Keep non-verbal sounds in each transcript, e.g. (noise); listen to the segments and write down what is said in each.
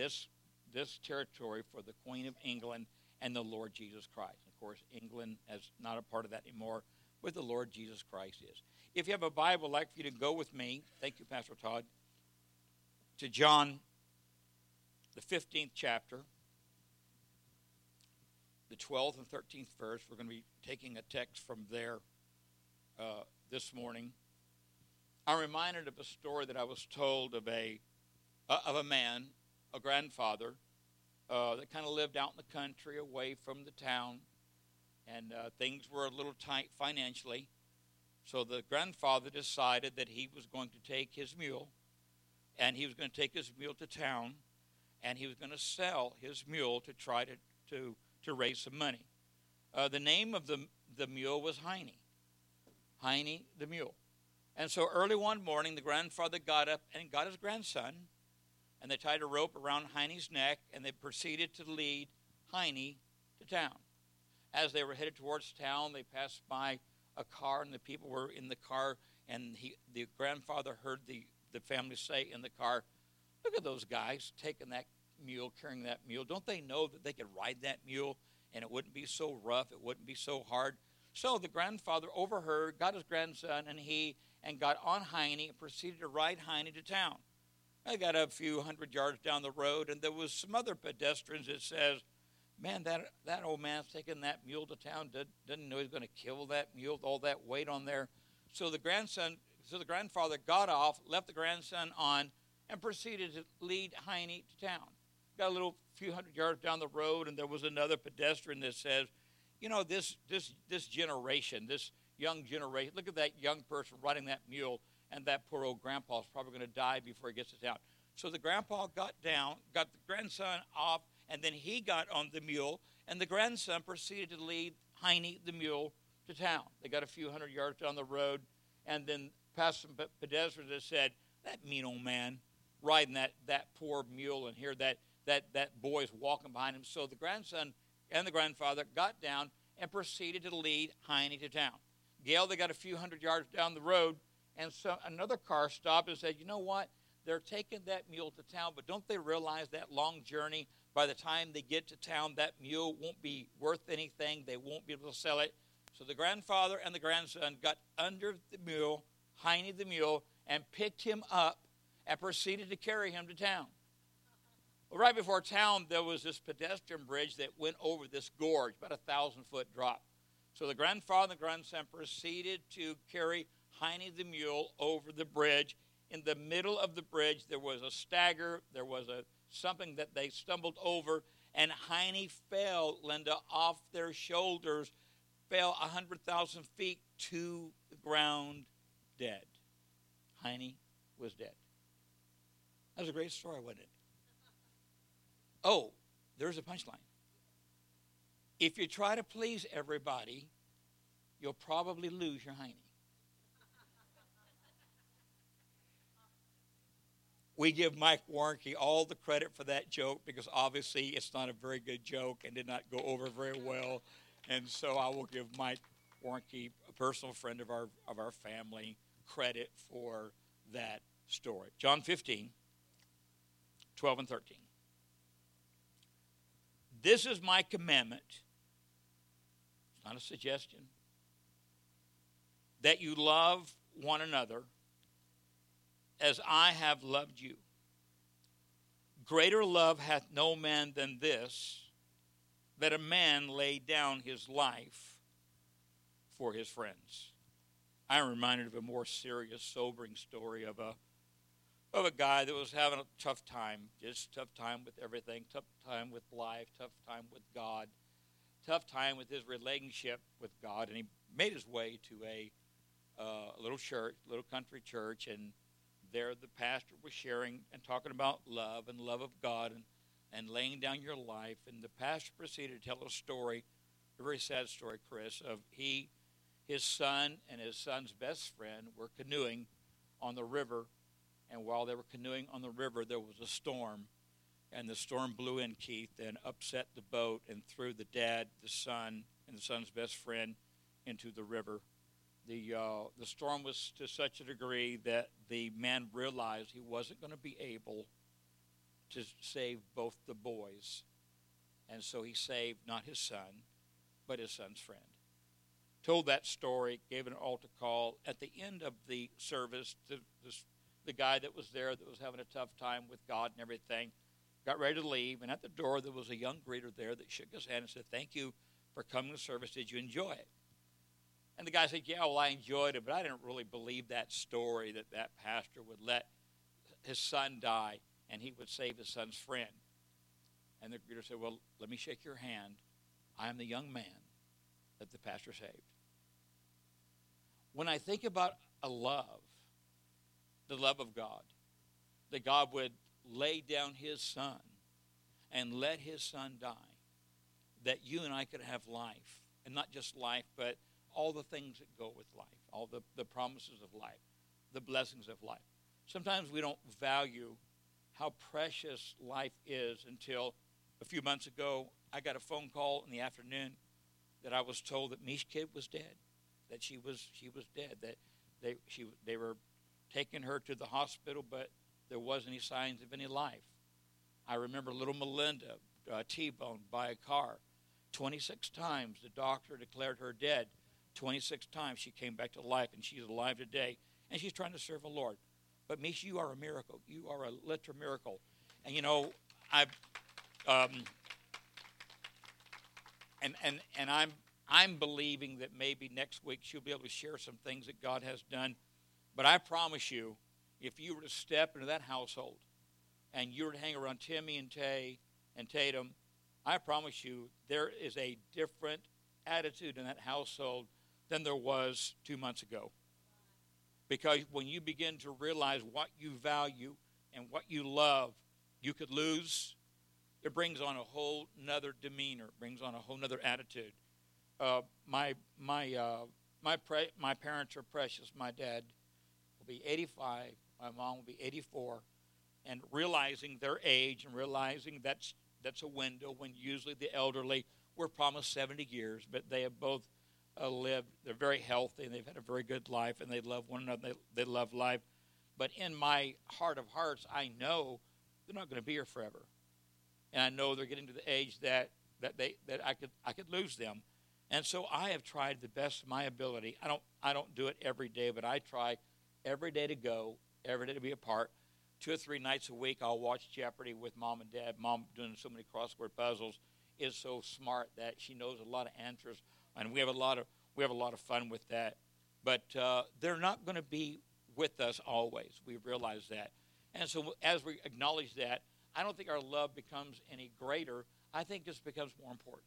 this this territory for the Queen of England and the Lord Jesus Christ. Of course, England is not a part of that anymore, but the Lord Jesus Christ is. If you have a Bible, I'd like for you to go with me. Thank you, Pastor Todd. To John, the 15th chapter, the 12th and 13th verse. We're going to be taking a text from there uh, this morning. I'm reminded of a story that I was told of a uh, of a man, a grandfather, uh, that kind of lived out in the country, away from the town, and uh, things were a little tight financially. So the grandfather decided that he was going to take his mule, and he was going to take his mule to town, and he was going to sell his mule to try to to to raise some money. Uh, the name of the the mule was Heine. Heine the mule. And so early one morning, the grandfather got up and got his grandson, and they tied a rope around Heine's neck, and they proceeded to lead Heine to town. As they were headed towards town, they passed by a car, and the people were in the car, and he, the grandfather heard the, the family say in the car, Look at those guys taking that mule, carrying that mule. Don't they know that they could ride that mule and it wouldn't be so rough, it wouldn't be so hard? So the grandfather overheard, got his grandson, and he and got on Heine and proceeded to ride Heine to town. I got a few hundred yards down the road, and there was some other pedestrians that says, "Man, that that old man's taking that mule to town. Did, didn't know he's going to kill that mule all that weight on there." So the grandson, so the grandfather got off, left the grandson on, and proceeded to lead Heine to town. Got a little few hundred yards down the road, and there was another pedestrian that says, "You know, this this this generation, this young generation. Look at that young person riding that mule, and that poor old grandpa is probably going to die before he gets to town. So the grandpa got down, got the grandson off, and then he got on the mule, and the grandson proceeded to lead Heine the mule to town. They got a few hundred yards down the road, and then past some pedestrians that said, "That mean old man riding that that poor mule," and here that that that boy is walking behind him. So the grandson and the grandfather got down and proceeded to lead Heine to town. Gail, they got a few hundred yards down the road, and so another car stopped and said, You know what? They're taking that mule to town, but don't they realize that long journey, by the time they get to town, that mule won't be worth anything? They won't be able to sell it. So the grandfather and the grandson got under the mule, Heine the mule, and picked him up and proceeded to carry him to town. Well, right before town, there was this pedestrian bridge that went over this gorge, about a thousand foot drop. So the grandfather and the grandson proceeded to carry Heine the mule over the bridge. In the middle of the bridge, there was a stagger, there was a something that they stumbled over, and Heine fell, Linda, off their shoulders, fell a 100,000 feet to the ground dead. Heine was dead. That was a great story, wasn't it? Oh, there's a punchline. If you try to please everybody, you'll probably lose your Heine. We give Mike Warnke all the credit for that joke because obviously it's not a very good joke and did not go over very well. And so I will give Mike Warnke, a personal friend of our, of our family, credit for that story. John 15, 12 and 13. This is my commandment It's not a suggestion, that you love one another as I have loved you. Greater love hath no man than this, that a man lay down his life for his friends. I'm reminded of a more serious, sobering story of a of a guy that was having a tough time, just tough time with everything, tough time with life, tough time with God tough time with his relationship with God, and he made his way to a, uh, little church, little country church, and there the pastor was sharing and talking about love and love of God and, and laying down your life. And the pastor proceeded to tell a story, a very sad story, Chris, of he, his son, and his son's best friend were canoeing on the river. And while they were canoeing on the river, there was a storm and the storm blew in Keith and upset the boat and threw the dad, the son, and the son's best friend into the river. The, uh, the storm was to such a degree that the man realized he wasn't going to be able to save both the boys. And so he saved not his son, but his son's friend. Told that story, gave an altar call. At the end of the service, the, the, the guy that was there that was having a tough time with God and everything got ready to leave. And at the door, there was a young greeter there that shook his hand and said, Thank you for coming to service. Did you enjoy it? And the guy said, Yeah, well, I enjoyed it, but I didn't really believe that story that that pastor would let his son die and he would save his son's friend. And the greeter said, Well, let me shake your hand. I am the young man that the pastor saved. When I think about a love, the love of God, that God would lay down his son and let his son die, that you and I could have life, and not just life, but all the things that go with life, all the, the promises of life, the blessings of life. Sometimes we don't value how precious life is until a few months ago I got a phone call in the afternoon that I was told that Mish Kid was dead, that she was she was dead, that they she they were taking her to the hospital, but there wasn't any signs of any life. I remember little Melinda uh, T-boned by a car. 26 times the doctor declared her dead. 26 times she came back to life, and she's alive today, and she's trying to serve the Lord. But Mish, you are a miracle. You are a literal miracle. And you know, I've um, and and and I'm I'm believing that maybe next week she'll be able to share some things that God has done. But I promise you, if you were to step into that household and you were to hang around Timmy and Tay and Tatum, I promise you there is a different attitude in that household than there was two months ago. Because when you begin to realize what you value and what you love, you could lose it brings on a whole nother demeanor, it brings on a whole nother attitude. Uh, my my uh, my pre- my parents are precious. My dad will be 85. My mom will be 84, and realizing their age and realizing that's that's a window when usually the elderly were promised 70 years, but they have both uh, lived. They're very healthy and they've had a very good life, and they love one another. They, they love life. But in my heart of hearts, I know they're not going to be here forever and I know they're getting to the age that that they that I could I could lose them. And so I have tried the best of my ability. I don't I don't do it every day, but I try every day to go, every day to be a part. Two or three nights a week, I'll watch Jeopardy with mom and dad. Mom doing so many crossword puzzles is so smart that she knows a lot of answers, and we have a lot of we have a lot of fun with that. But uh, they're not going to be with us always. We realize that, and so as we acknowledge that, I don't think our love becomes any greater. I think this becomes more important.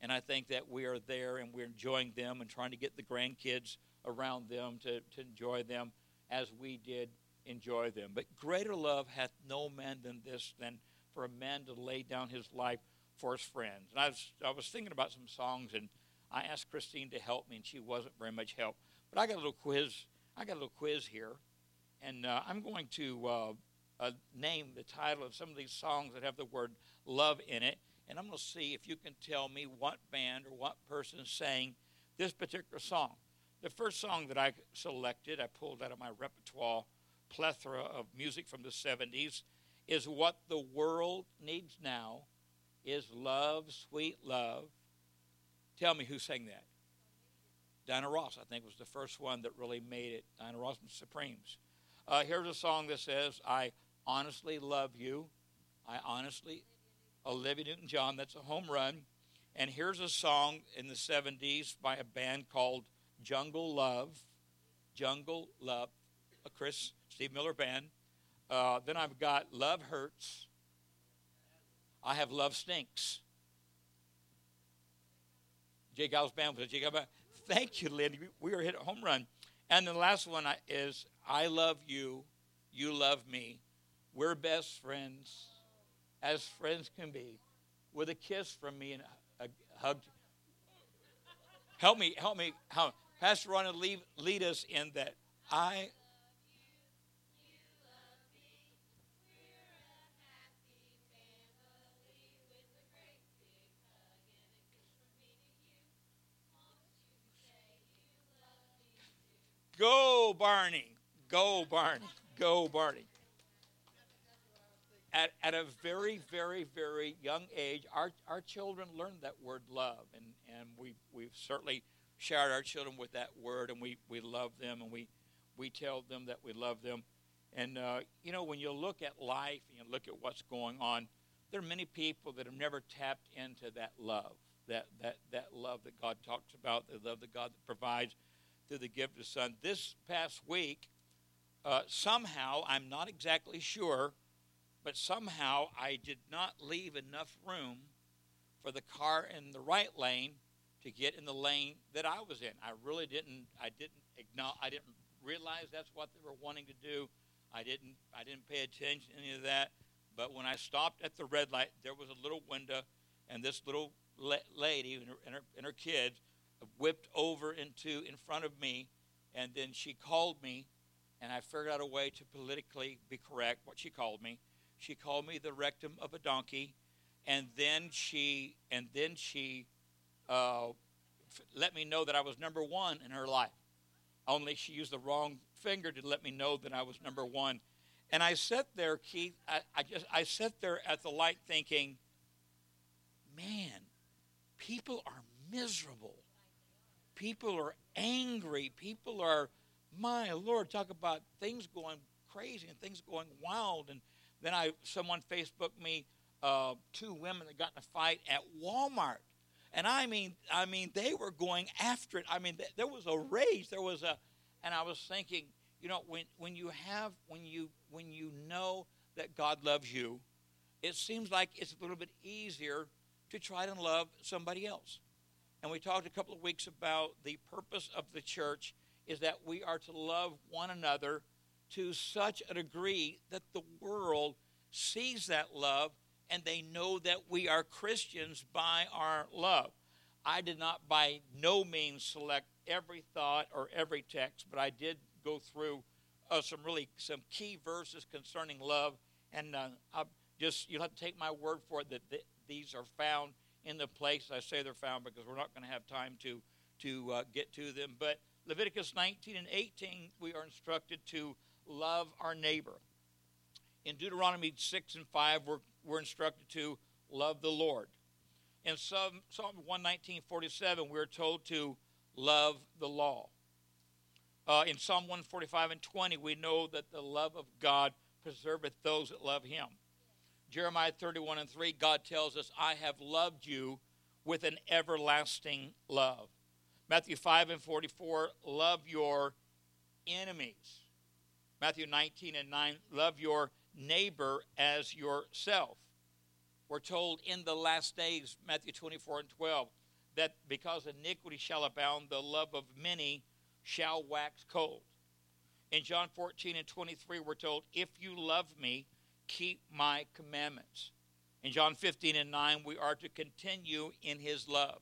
And I think that we are there and we're enjoying them and trying to get the grandkids around them to, to enjoy them as we did enjoy them. But greater love hath no man than this, than for a man to lay down his life for his friends. And I was, I was thinking about some songs, and I asked Christine to help me, and she wasn't very much help. But I got a little quiz. I got a little quiz here, and uh, I'm going to uh, uh, name the title of some of these songs that have the word love in it. And I'm going to see if you can tell me what band or what person sang this particular song. The first song that I selected, I pulled out of my repertoire plethora of music from the 70s, is What the World Needs Now is Love, Sweet Love. Tell me who sang that. Diana Ross, I think, was the first one that really made it. Diana Ross and Supremes. Uh, here's a song that says, I honestly love you. I honestly, Olivia Newton John, that's a home run. And here's a song in the 70s by a band called Jungle Love. Jungle Love, a Chris Steve Miller band. Uh, then I've got Love Hurts. I have Love Stinks. J. Geils band was J. Geils. Thank you, Lindy. We were hit a home run. And the last one is I love you, you love me. We're best friends, as friends can be, with a kiss from me and a, hug. Help me, help me. How, Pastor Ron, lead, lead us in that. I Go, Barney. Go, Barney. Go, Barney. at, at a very, very, very young age, our, our children learn that word love. And, and we, we've certainly showered our children with that word, and we, we love them, and we, we tell them that we love them. And, uh, you know, when you look at life and you look at what's going on, there are many people that have never tapped into that love, that, that, that love that God talks about, the love that God provides through the gift of Son. This past week, uh, somehow, I'm not exactly sure, but somehow I did not leave enough room for the car in the right lane to get in the lane that I was in. I really didn't. I didn't acknowledge. I didn't realize that's what they were wanting to do. I didn't. I didn't pay attention to any of that. But when I stopped at the red light, there was a little window, and this little la- lady and her, and her, and her kids whipped over into in front of me, and then she called me, and I figured out a way to politically be correct. What she called me, she called me the rectum of a donkey, and then she and then she uh, let me know that I was number one in her life. Only she used the wrong finger to let me know that I was number one. And I sat there, Keith. I, I just I sat there at the light thinking, man, people are miserable. People are angry. People are, my Lord, talk about things going crazy and things going wild. And then I someone Facebooked me uh, two women that got in a fight at Walmart. And I mean, I mean, they were going after it. I mean, th- there was a rage. There was a, and I was thinking, you know, when when you have when you when you know that God loves you, it seems like it's a little bit easier to try to love somebody else. And we talked a couple of weeks about the purpose of the church is that we are to love one another to such a degree that the world sees that love and they know that we are Christians by our love. I did not by no means select every thought or every text, but I did go through uh, some really some key verses concerning love, and uh, I'll just you'll have to take my word for it that th- these are found in the place I say they're found because we're not going to have time to to uh, get to them. But Leviticus 19 and 18, we are instructed to love our neighbor. In Deuteronomy 6 and 5, we're, we're instructed to love the Lord. In Psalm, Psalm 119, 47, we're told to love the law. Uh, in Psalm 145 and 20, we know that the love of God preserveth those that love him. Jeremiah 31 and 3, God tells us, I have loved you with an everlasting love. Matthew 5 and 44, love your enemies. Matthew 19 and 9, love your neighbor as yourself. We're told in the last days, Matthew 24 and 12, that because iniquity shall abound, the love of many shall wax cold. In John 14 and 23, we're told, If you love me, keep my commandments. In John 15 and 9, we are to continue in his love.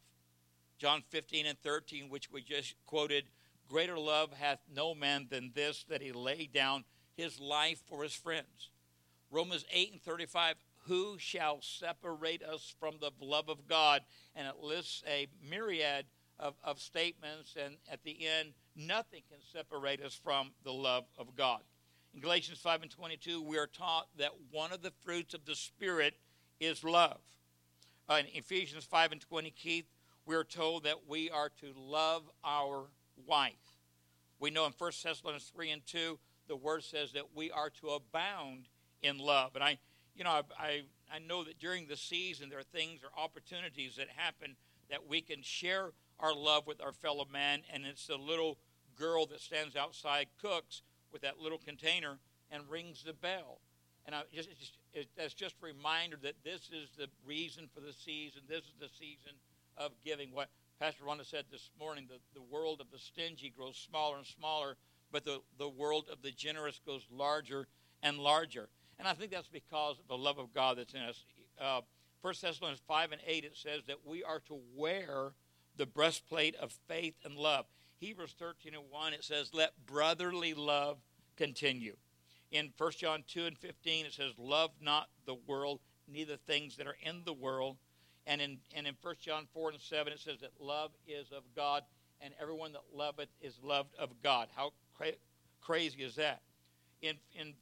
John 15 and 13, which we just quoted, Greater love hath no man than this, that he lay down his life for his friends. Romans 8 and 35, who shall separate us from the love of God? And it lists a myriad of, of statements, and at the end, nothing can separate us from the love of God. In Galatians 5 and 22, we are taught that one of the fruits of the Spirit is love. Uh, in Ephesians 5 and 20, Keith, we are told that we are to love our wife. We know in 1 Thessalonians 3 and 2, the word says that we are to abound in love. And I, you know, I, I, I know that during the season there are things or opportunities that happen that we can share our love with our fellow man, and it's the little girl that stands outside cooks with that little container and rings the bell. And I just, it's just it, that's just a reminder that this is the reason for the season. This is the season of giving. What Pastor Rhonda said this morning, the, the world of the stingy grows smaller and smaller, but the, the world of the generous goes larger and larger. And I think that's because of the love of God that's in us. Uh, 1 Thessalonians 5 and 8, it says that we are to wear the breastplate of faith and love. Hebrews 13 and 1, it says, let brotherly love continue. In 1 John 2 and 15, it says, love not the world, neither things that are in the world. And in, and in 1 John 4 and 7, it says that love is of God, and everyone that loveth is loved of God. How cra- crazy is that? In, in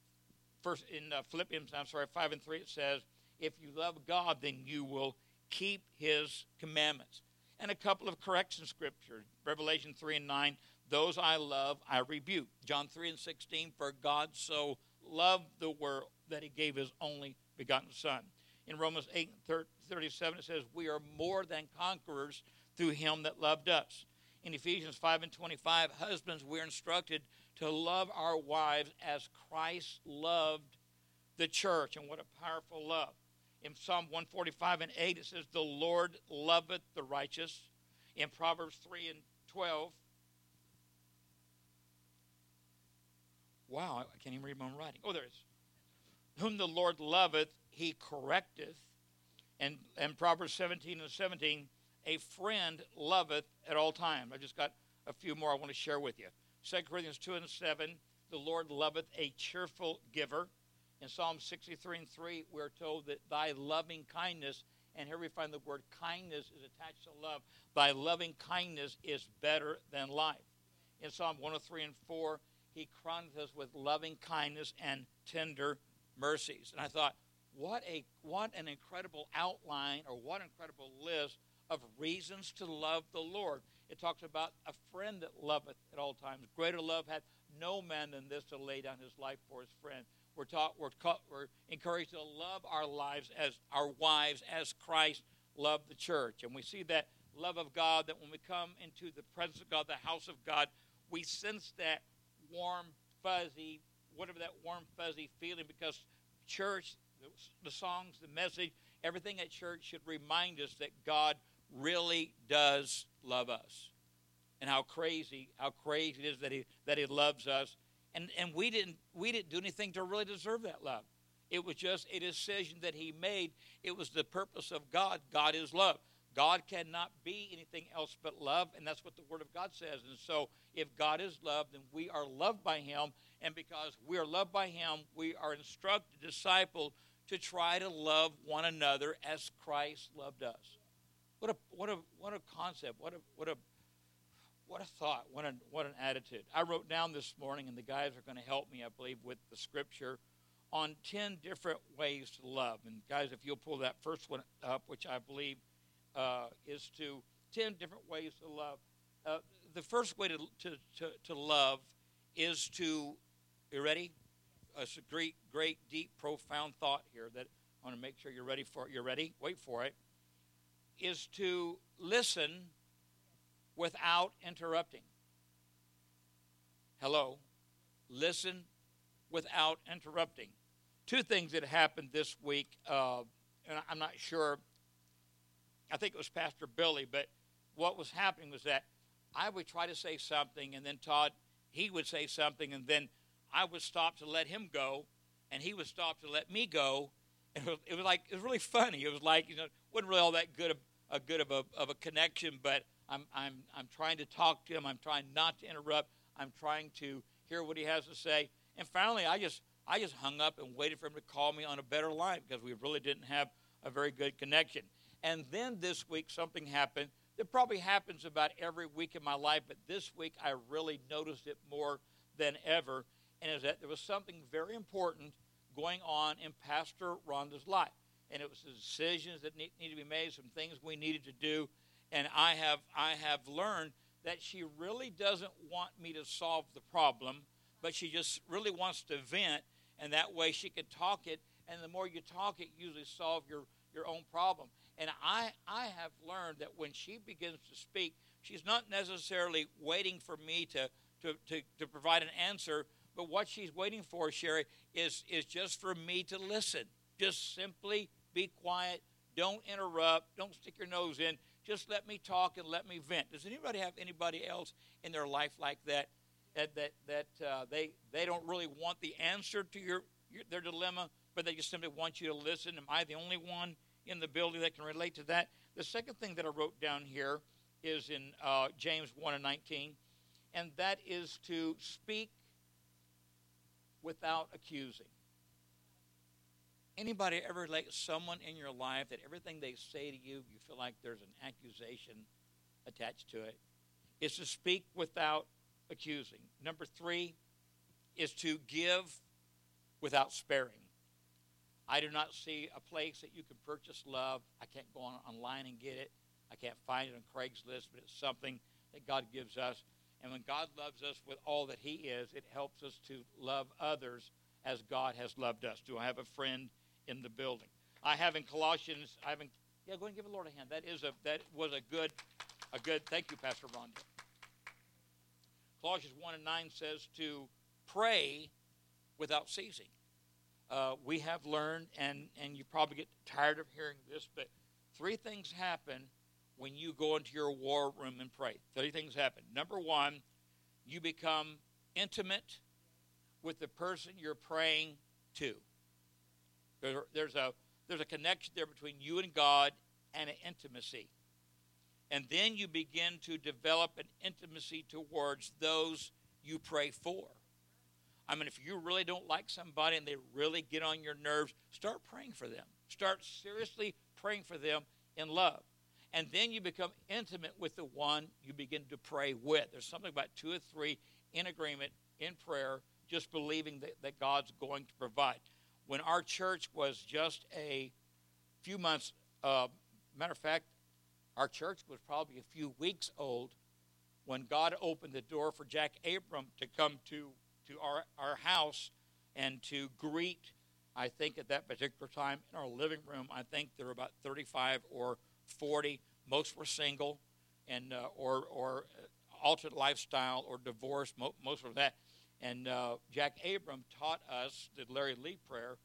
first in uh, Philippians, I'm sorry, five and three, it says, "If you love God, then you will keep His commandments." And a couple of correction scriptures, Revelation three and nine. Those I love, I rebuke. John three and sixteen. For God so loved the world that He gave His only begotten Son. In Romans eight and thirty-seven, it says, "We are more than conquerors through Him that loved us." In Ephesians 5 and 25, husbands, we're instructed to love our wives as Christ loved the church. And what a powerful love. In Psalm 145 and 8, it says, The Lord loveth the righteous. In Proverbs 3 and 12, wow, I can't even read my own writing. Oh, there is. Whom the Lord loveth, he correcteth. And, and Proverbs 17 and 17, a friend loveth at all times. I just got a few more I want to share with you. 2 Corinthians 2 and 7, the Lord loveth a cheerful giver. In Psalm 63 and 3, we're told that thy loving kindness, and here we find the word kindness is attached to love, thy loving kindness is better than life. In Psalm 103 and 4, he crowns us with loving kindness and tender mercies. And I thought, what a what an incredible outline or what incredible list of reasons to love the Lord. It talks about a friend that loveth at all times. Greater love hath no man than this to lay down his life for his friend. We're taught, we're, taught, we're encouraged to love our lives as our wives as Christ loved the church. And we see that love of God that when we come into the presence of God, the house of God, we sense that warm, fuzzy, whatever that warm, fuzzy feeling because church, the, songs, the message, everything at church should remind us that God really does love us. And how crazy how crazy it is that he that he loves us. And and we didn't we didn't do anything to really deserve that love. It was just a decision that he made. It was the purpose of god. God is love god cannot be anything else but love and that's what the word of god says and so if god is love then we are loved by him and because we are loved by him we are instructed discipled to try to love one another as christ loved us what a what a what a concept. What a what a what a thought. What a what an attitude. I wrote down this morning, and the guys are going to help me, I believe, with the scripture on ten different ways to love. And guys, if you'll pull that first one up, which I believe uh, is to ten different ways to love. Uh, the first way to, to, to, to love is to, you ready? It's a great, great, deep, profound thought here that I want to make sure you're ready for. it. You're ready? Wait for it is to listen without interrupting. Hello? Listen without interrupting. Two things that happened this week, uh, and I'm not sure, I think it was Pastor Billy, but what was happening was that I would try to say something, and then Todd, he would say something, and then I would stop to let him go, and he would stop to let me go, (laughs) it was, it was like it was really funny. It was like you know, wasn't really all that good of a good of a of a connection, but I'm I'm I'm trying to talk to him. I'm trying not to interrupt. I'm trying to hear what he has to say. And finally, I just I just hung up and waited for him to call me on a better line because we really didn't have a very good connection. And then this week something happened that probably happens about every week in my life, but this week I really noticed it more than ever. And is that there was something very important going on in Pastor Rhonda's life. And it was the decisions that need, need to be made, some things we needed to do. And I have, I have learned that she really doesn't want me to solve the problem, but she just really wants to vent, and that way she can talk it. And the more you talk it, usually solve your, your own problem. And I, I have learned that when she begins to speak, she's not necessarily waiting for me to, to, to, to provide an answer, but what she's waiting for, Sherry, is, is just for me to listen. Just simply be quiet. Don't interrupt. Don't stick your nose in. Just let me talk and let me vent. Does anybody have anybody else in their life like that? That that, that uh, they they don't really want the answer to your, your their dilemma, but they just simply want you to listen. Am I the only one in the building that can relate to that? The second thing that I wrote down here is in uh, James one and nineteen, and that is to speak without accusing. Anybody ever like someone in your life that everything they say to you, you feel like there's an accusation attached to it? Is to speak without accusing. Number three is to give without sparing. I do not see a place that you can purchase love. I can't go on online and get it. I can't find it on Craigslist, but it's something that God gives us. And when God loves us with all that He is, it helps us to love others as God has loved us. Do I have a friend in the building? I have in Colossians. I have in, yeah. Go and give the Lord a hand. That is a that was a good, a good. Thank you, Pastor Rhonda. Colossians one and nine says to pray without ceasing. Uh, we have learned, and and you probably get tired of hearing this, but three things happen when you go into your war room and pray. Three things happen. Number one, you become intimate with the person you're praying to. There, there's a there's a connection there between you and God and an intimacy. And then you begin to develop an intimacy towards those you pray for. I mean, if you really don't like somebody and they really get on your nerves, start praying for them. Start seriously praying for them in love. And then you become intimate with the one you begin to pray with. There's something about two or three in agreement in prayer, just believing that, that God's going to provide. When our church was just a few months, uh, matter of fact, our church was probably a few weeks old when God opened the door for Jack Abram to come to to our, our house and to greet, I think at that particular time in our living room, I think there were about 35 or 40. Most were single and uh, or, or altered lifestyle or divorce, most of that. And uh, Jack Abram taught us the Larry Lea prayer,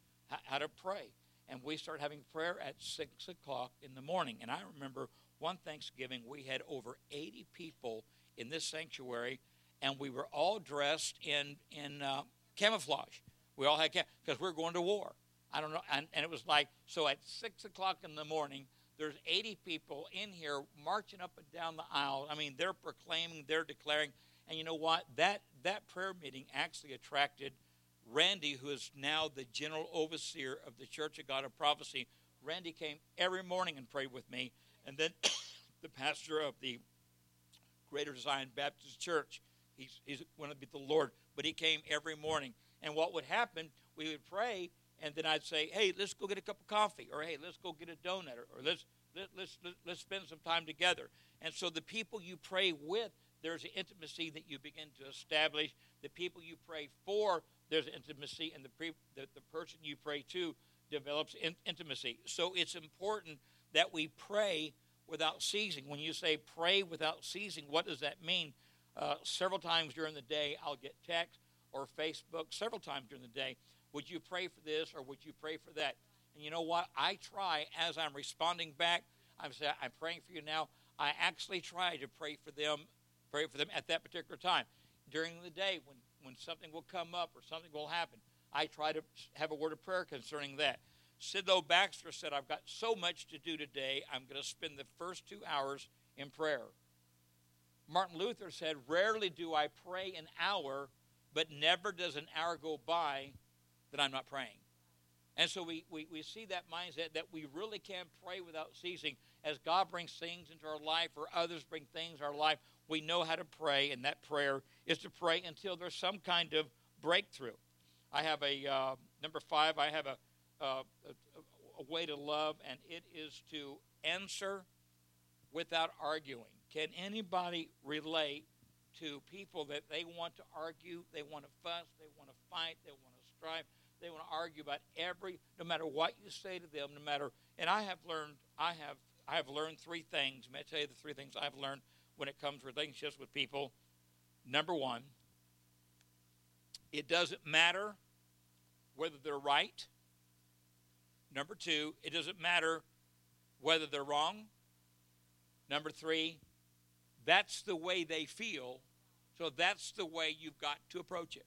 how to pray. And we started having prayer at 6 o'clock in the morning. And I remember one Thanksgiving, we had over 80 people in this sanctuary and we were all dressed in in uh, camouflage. We all had because we are going to war. I don't know, and, and it was like so at six o'clock in the morning. There's 80 people in here marching up and down the aisle. I mean, they're proclaiming, they're declaring, and you know what? That that prayer meeting actually attracted Randy, who is now the general overseer of the Church of God of Prophecy. Randy came every morning and prayed with me, and then (coughs) the pastor of the Greater Zion Baptist Church He's, he's going to be the Lord. But he came every morning. And what would happen, we would pray, and then I'd say, hey, let's go get a cup of coffee, or hey, let's go get a donut, or, or let's, let, let's, let, let's spend some time together. And so the people you pray with, there's an intimacy that you begin to establish. The people you pray for, there's intimacy, and the, pre, the, the person you pray to develops in, intimacy. So it's important that we pray without ceasing. When you say pray without ceasing, what does that mean? Uh, several times during the day, I'll get text or Facebook several times during the day. Would you pray for this or would you pray for that? And you know what? I try as I'm responding back. I'm saying I'm praying for you now. I actually try to pray for them, pray for them at that particular time during the day when when something will come up or something will happen. I try to have a word of prayer concerning that. Sidlow Baxter said, I've got so much to do today, I'm going to spend the first two hours in prayer. Martin Luther said, Rarely do I pray an hour, but never does an hour go by that I'm not praying. And so we, we, we see that mindset that we really can pray without ceasing. As God brings things into our life or others bring things in our life, we know how to pray, and that prayer is to pray until there's some kind of breakthrough. I have a, uh, number five, I have a, uh, a, a way to love, and it is to answer without arguing. Can anybody relate to people that they want to argue, they want to fuss, they want to fight, they want to strive, they want to argue about every, no matter what you say to them, no matter. And I have learned, I have, I have learned three things. May I tell you the three things I've learned when it comes to relationships with people? Number one, it doesn't matter whether they're right. Number two, it doesn't matter whether they're wrong. Number three, that's the way they feel. So that's the way you've got to approach it.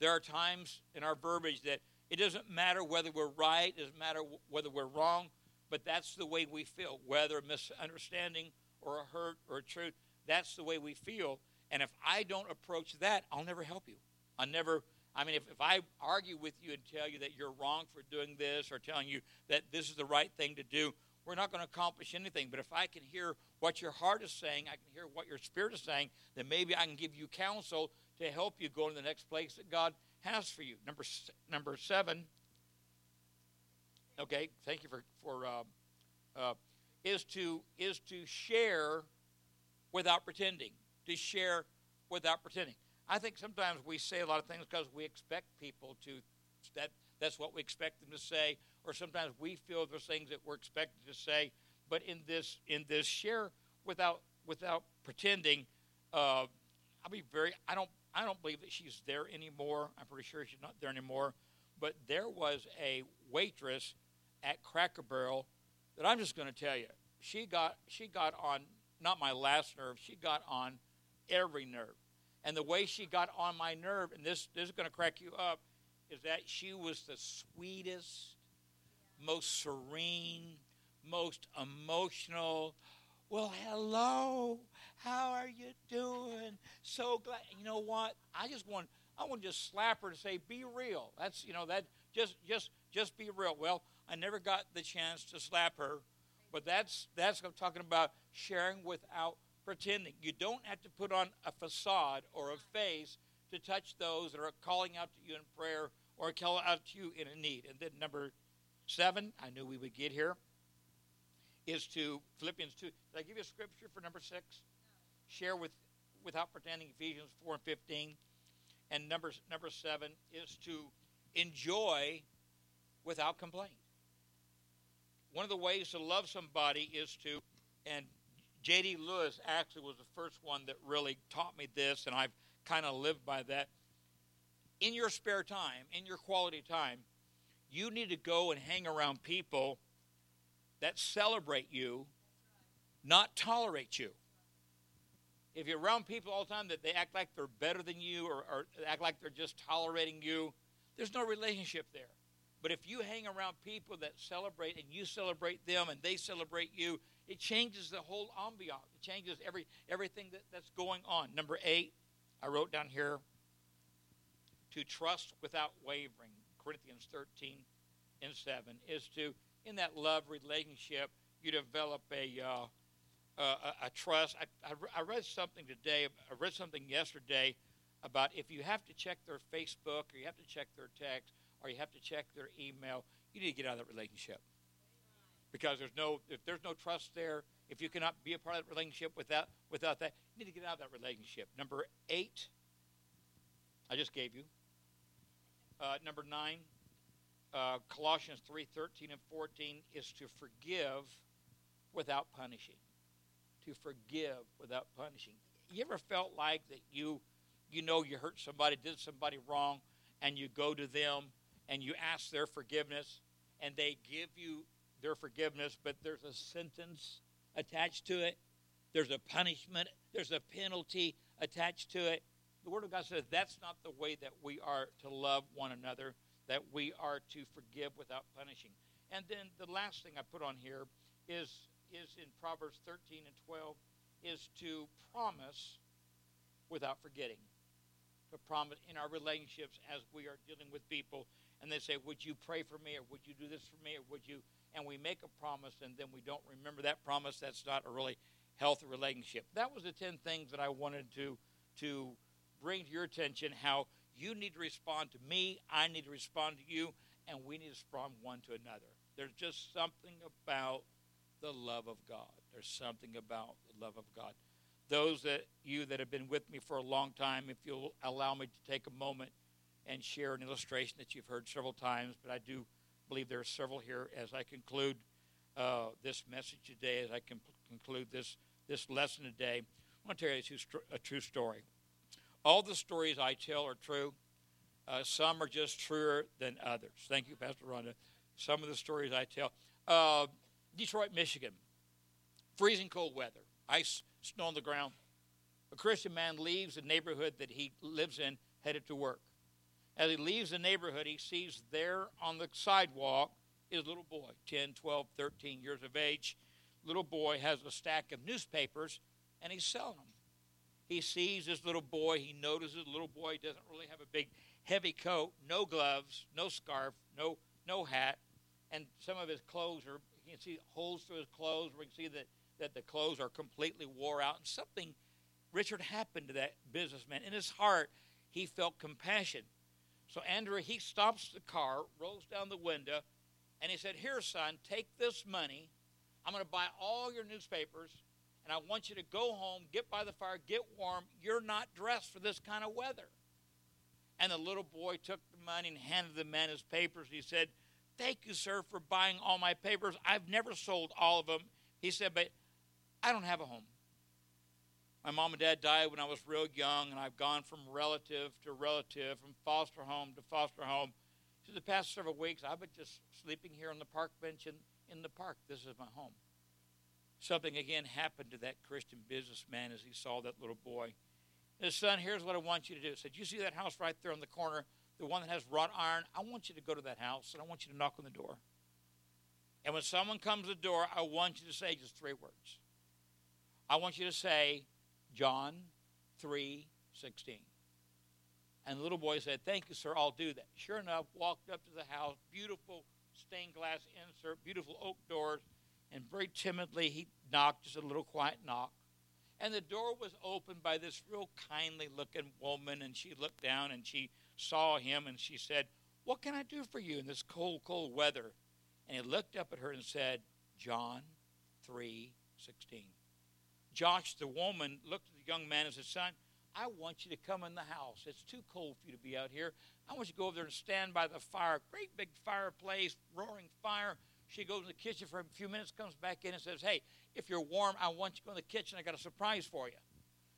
There are times in our verbiage that it doesn't matter whether we're right, it doesn't matter whether we're wrong, but that's the way we feel. Whether a misunderstanding or a hurt or a truth, that's the way we feel. And if I don't approach that, I'll never help you. I'll never, I mean, if, if I argue with you and tell you that you're wrong for doing this or telling you that this is the right thing to do, we're not going to accomplish anything. But if I can hear what your heart is saying, I can hear what your spirit is saying, then maybe I can give you counsel to help you go to the next place that God has for you. Number number seven. Okay, thank you for for uh, uh, is to is to share without pretending. To share without pretending. I think sometimes we say a lot of things because we expect people to that that's what we expect them to say, or sometimes we feel there's things that we're expected to say. But in this in this share without without pretending, uh, I'll be very. I don't I don't believe that she's there anymore. I'm pretty sure she's not there anymore. But there was a waitress at Cracker Barrel that I'm just going to tell you. She got she got on not my last nerve. She got on every nerve. And the way she got on my nerve, and this, this is going to crack you up, is that she was the sweetest, most serene, most emotional. Well, hello. How are you doing? So glad. You know what? I just want I want to just slap her to say, "Be real." That's you know that just just just be real. Well, I never got the chance to slap her, but that's that's what I'm talking about sharing without pretending. You don't have to put on a facade or a face to touch those that are calling out to you in prayer or calling out to you in a need. And then number seven, I knew we would get here, is to Philippians 2. Did I give you a scripture for number six? Share with without pretending, Ephesians 4 and 15. And number, number seven is to enjoy without complaint. One of the ways to love somebody is to, and J.D. Lewis actually was the first one that really taught me this, and I've kind of lived by that. In your spare time, in your quality time, you need to go and hang around people that celebrate you, not tolerate you. If you're around people all the time that they act like they're better than you or, or act like they're just tolerating you, there's no relationship there. But if you hang around people that celebrate and you celebrate them and they celebrate you, it changes the whole ambiance. It changes every everything that, that's going on. Number eight, I wrote down here to trust without wavering. Corinthians 13 and 7 is to, in that love relationship, you develop a, uh, a, a, trust. I, I, I read something today, I read something yesterday about if you have to check their Facebook or you have to check their text or you have to check their email, you need to get out of that relationship. Because there's no if there's no trust there if you cannot be a part of that relationship without without that you need to get out of that relationship. Number eight i just gave you uh, number nine uh, colossians 3 13 and 14 is to forgive without punishing to forgive without punishing you ever felt like that you you know you hurt somebody did somebody wrong and you go to them and you ask their forgiveness and they give you their forgiveness, but there's a sentence attached to it. There's a punishment, there's a penalty attached to it. The Word of God says that's not the way that we are to love one another, that we are to forgive without punishing. And then the last thing I put on here is, is in Proverbs 13 and 12, is to promise without forgetting. To promise in our relationships as we are dealing with people, and they say, Would you pray for me, or would you do this for me, or would you and we make a promise and then we don't remember that promise, that's not a really healthy relationship. That was the 10 things that I wanted to, to bring to your attention how you need to respond to me, I need to respond to you, and we need to respond one to another. There's just something about the love of God. There's something about the love of God. Those that you that have been with me for a long time, if you'll allow me to take a moment and share an illustration that you've heard several times, but I do believe there are several here as I conclude uh, this message today, as I can conclude this, this lesson today. I want to tell you a true story. All the stories I tell are true. Uh, some are just truer than others. Thank you, Pastor Rhonda. Some of the stories I tell. Uh, Detroit, Michigan. Freezing cold weather. Ice, snow on the ground. A Christian man leaves the neighborhood that he lives in, headed to work. As he leaves the neighborhood, he sees there on the sidewalk his little boy, 10, 12, 13 years of age. Little boy has a stack of newspapers and he's selling them. He sees this little boy. He notices the little boy doesn't really have a big, heavy coat, no gloves, no scarf, no no hat, and some of his clothes are. You can see holes through his clothes. We can see that that the clothes are completely wore out. And something, Richard, happened to that businessman. In his heart, he felt compassion So Andrew, he stops the car, rolls down the window, and he said, Here, son, take this money. I'm going to buy all your newspapers, and I want you to go home, get by the fire, get warm. You're not dressed for this kind of weather. And the little boy took the money and handed the man his papers. He said, Thank you, sir, for buying all my papers. I've never sold all of them. He said, But I don't have a home. My mom and dad died when I was real young, and I've gone from relative to relative, from foster home to foster home. For the past several weeks, I've been just sleeping here on the park bench in, in the park. This is my home. Something again happened to that Christian businessman as he saw that little boy. His son, here's what I want you to do. He said, You see that house right there on the corner, the one that has wrought iron? I want you to go to that house and I want you to knock on the door. And when someone comes to the door, I want you to say just three words. I want you to say, John 3 16. And the little boy said, Thank you, sir, I'll do that. Sure enough, walked up to the house, beautiful stained glass insert, beautiful oak doors, and very timidly he knocked, just a little quiet knock. And the door was opened by this real kindly looking woman, and she looked down and she saw him and she said, What can I do for you in this cold, cold weather? And he looked up at her and said, John 3 16. Josh, the woman, looked at the young man and said, Son, I want you to come in the house. It's too cold for you to be out here. I want you to go over there and stand by the fire. Great big fireplace, roaring fire. She goes in the kitchen for a few minutes, comes back in and says, Hey, if you're warm, I want you to go in the kitchen. I got a surprise for you.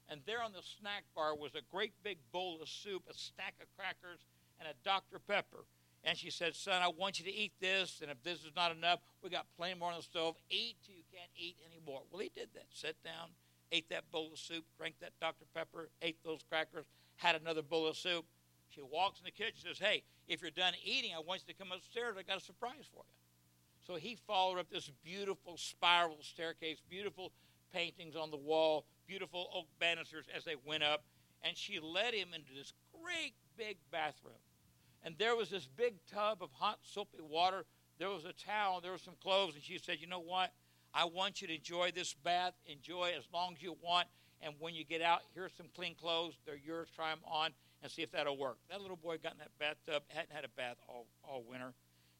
And there on the snack bar was a great big bowl of soup, a stack of crackers, and a Dr. Pepper. And she said, Son, I want you to eat this, and if this is not enough, we got plenty more on the stove. Eat till you can't eat anymore. Well, he did that. Sat down, ate that bowl of soup, drank that Dr. Pepper, ate those crackers, had another bowl of soup. She walks in the kitchen says, Hey, if you're done eating, I want you to come upstairs. I got a surprise for you. So he followed up this beautiful spiral staircase, beautiful paintings on the wall, beautiful oak banisters as they went up. And she led him into this great big bathroom. And there was this big tub of hot, soapy water. There was a towel, there were some clothes. And she said, You know what? I want you to enjoy this bath. Enjoy as long as you want. And when you get out, here's some clean clothes. They're yours. Try them on and see if that'll work. That little boy got in that bathtub, hadn't had a bath all, all winter.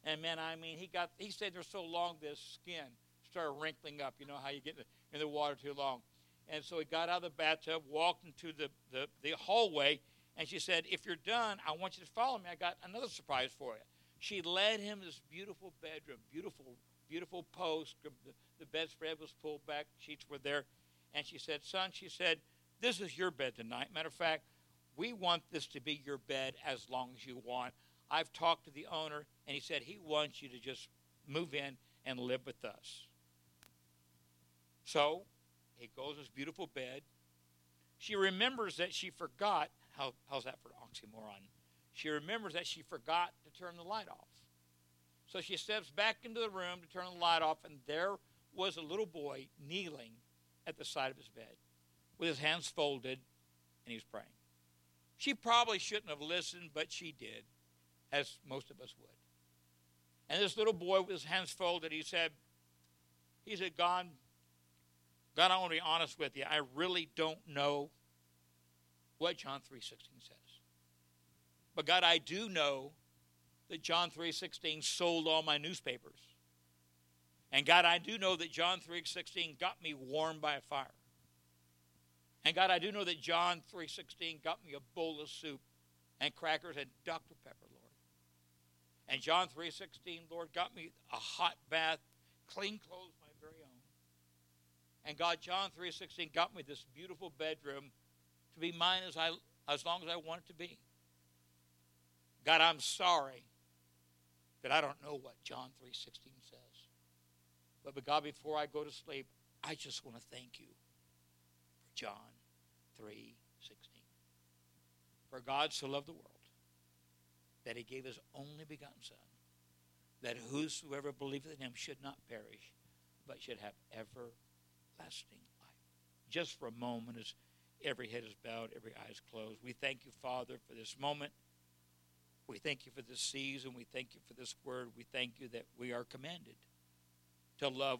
And man, I mean, he got, he stayed there so long, this skin started wrinkling up. You know how you get in the, in the water too long. And so he got out of the bathtub, walked into the, the, the hallway, and she said, If you're done, I want you to follow me. I got another surprise for you. She led him to this beautiful bedroom, beautiful, beautiful post. The, the bedspread was pulled back, sheets were there. And she said, Son, she said, This is your bed tonight. Matter of fact, we want this to be your bed as long as you want. I've talked to the owner, and he said he wants you to just move in and live with us. So he goes to his beautiful bed. She remembers that she forgot. How, how's that for oxymoron? She remembers that she forgot to turn the light off. So she steps back into the room to turn the light off, and there was a little boy kneeling at the side of his bed with his hands folded, and he was praying. She probably shouldn't have listened, but she did as most of us would. And this little boy with his hands folded, he said, he said, God, God, I want to be honest with you. I really don't know what John 3.16 says. But God, I do know that John 3.16 sold all my newspapers. And God, I do know that John 3.16 got me warmed by a fire. And God, I do know that John 3.16 got me a bowl of soup and crackers and Dr. Pepper, and John 3:16, Lord, got me a hot bath, clean clothes, my very own. And God, John 3:16 got me this beautiful bedroom to be mine as I as long as I want it to be. God, I'm sorry that I don't know what John 3:16 says. But, but God, before I go to sleep, I just want to thank you for John 3:16. For God so loved the world that he gave his only begotten Son, that whosoever believeth in him should not perish, but should have everlasting life. Just for a moment, as every head is bowed, every eye is closed, we thank you, Father, for this moment. We thank you for this season. We thank you for this word. We thank you that we are commanded to love